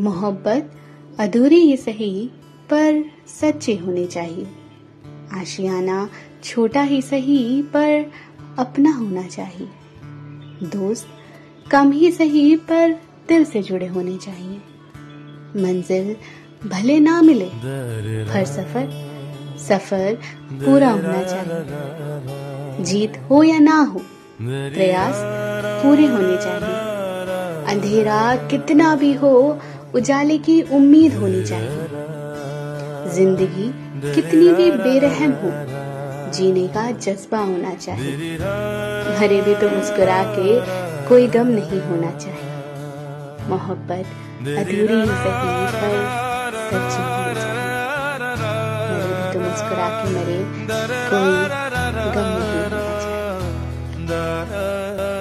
मोहब्बत अधूरी ही सही, पर सच्चे होने चाहिए। आशियाना छोटा ही सही, पर अपना होना चाहिए। दोस्त कम ही सही, पर दिल से जुड़े होने चाहिए। मंजिल भले ना मिले हर सफ़र सफ़र पूरा होना चाहिए। जीत हो या ना हो, प्रयास पूरे होने चाहिए। अंधेरा कितना भी हो उजाले की उम्मीद होनी चाहिए। ज़िंदगी कितनी भी बेरहम हो, जीने का जज्बा होना चाहिए। भरे भी तो मुस्कुरा के कोई गम नहीं होना चाहिए। मोहब्बत, अधूरी ही सही पर सच्ची होनी चाहिए मरे भी तो मुस्कुरा के मरे कोई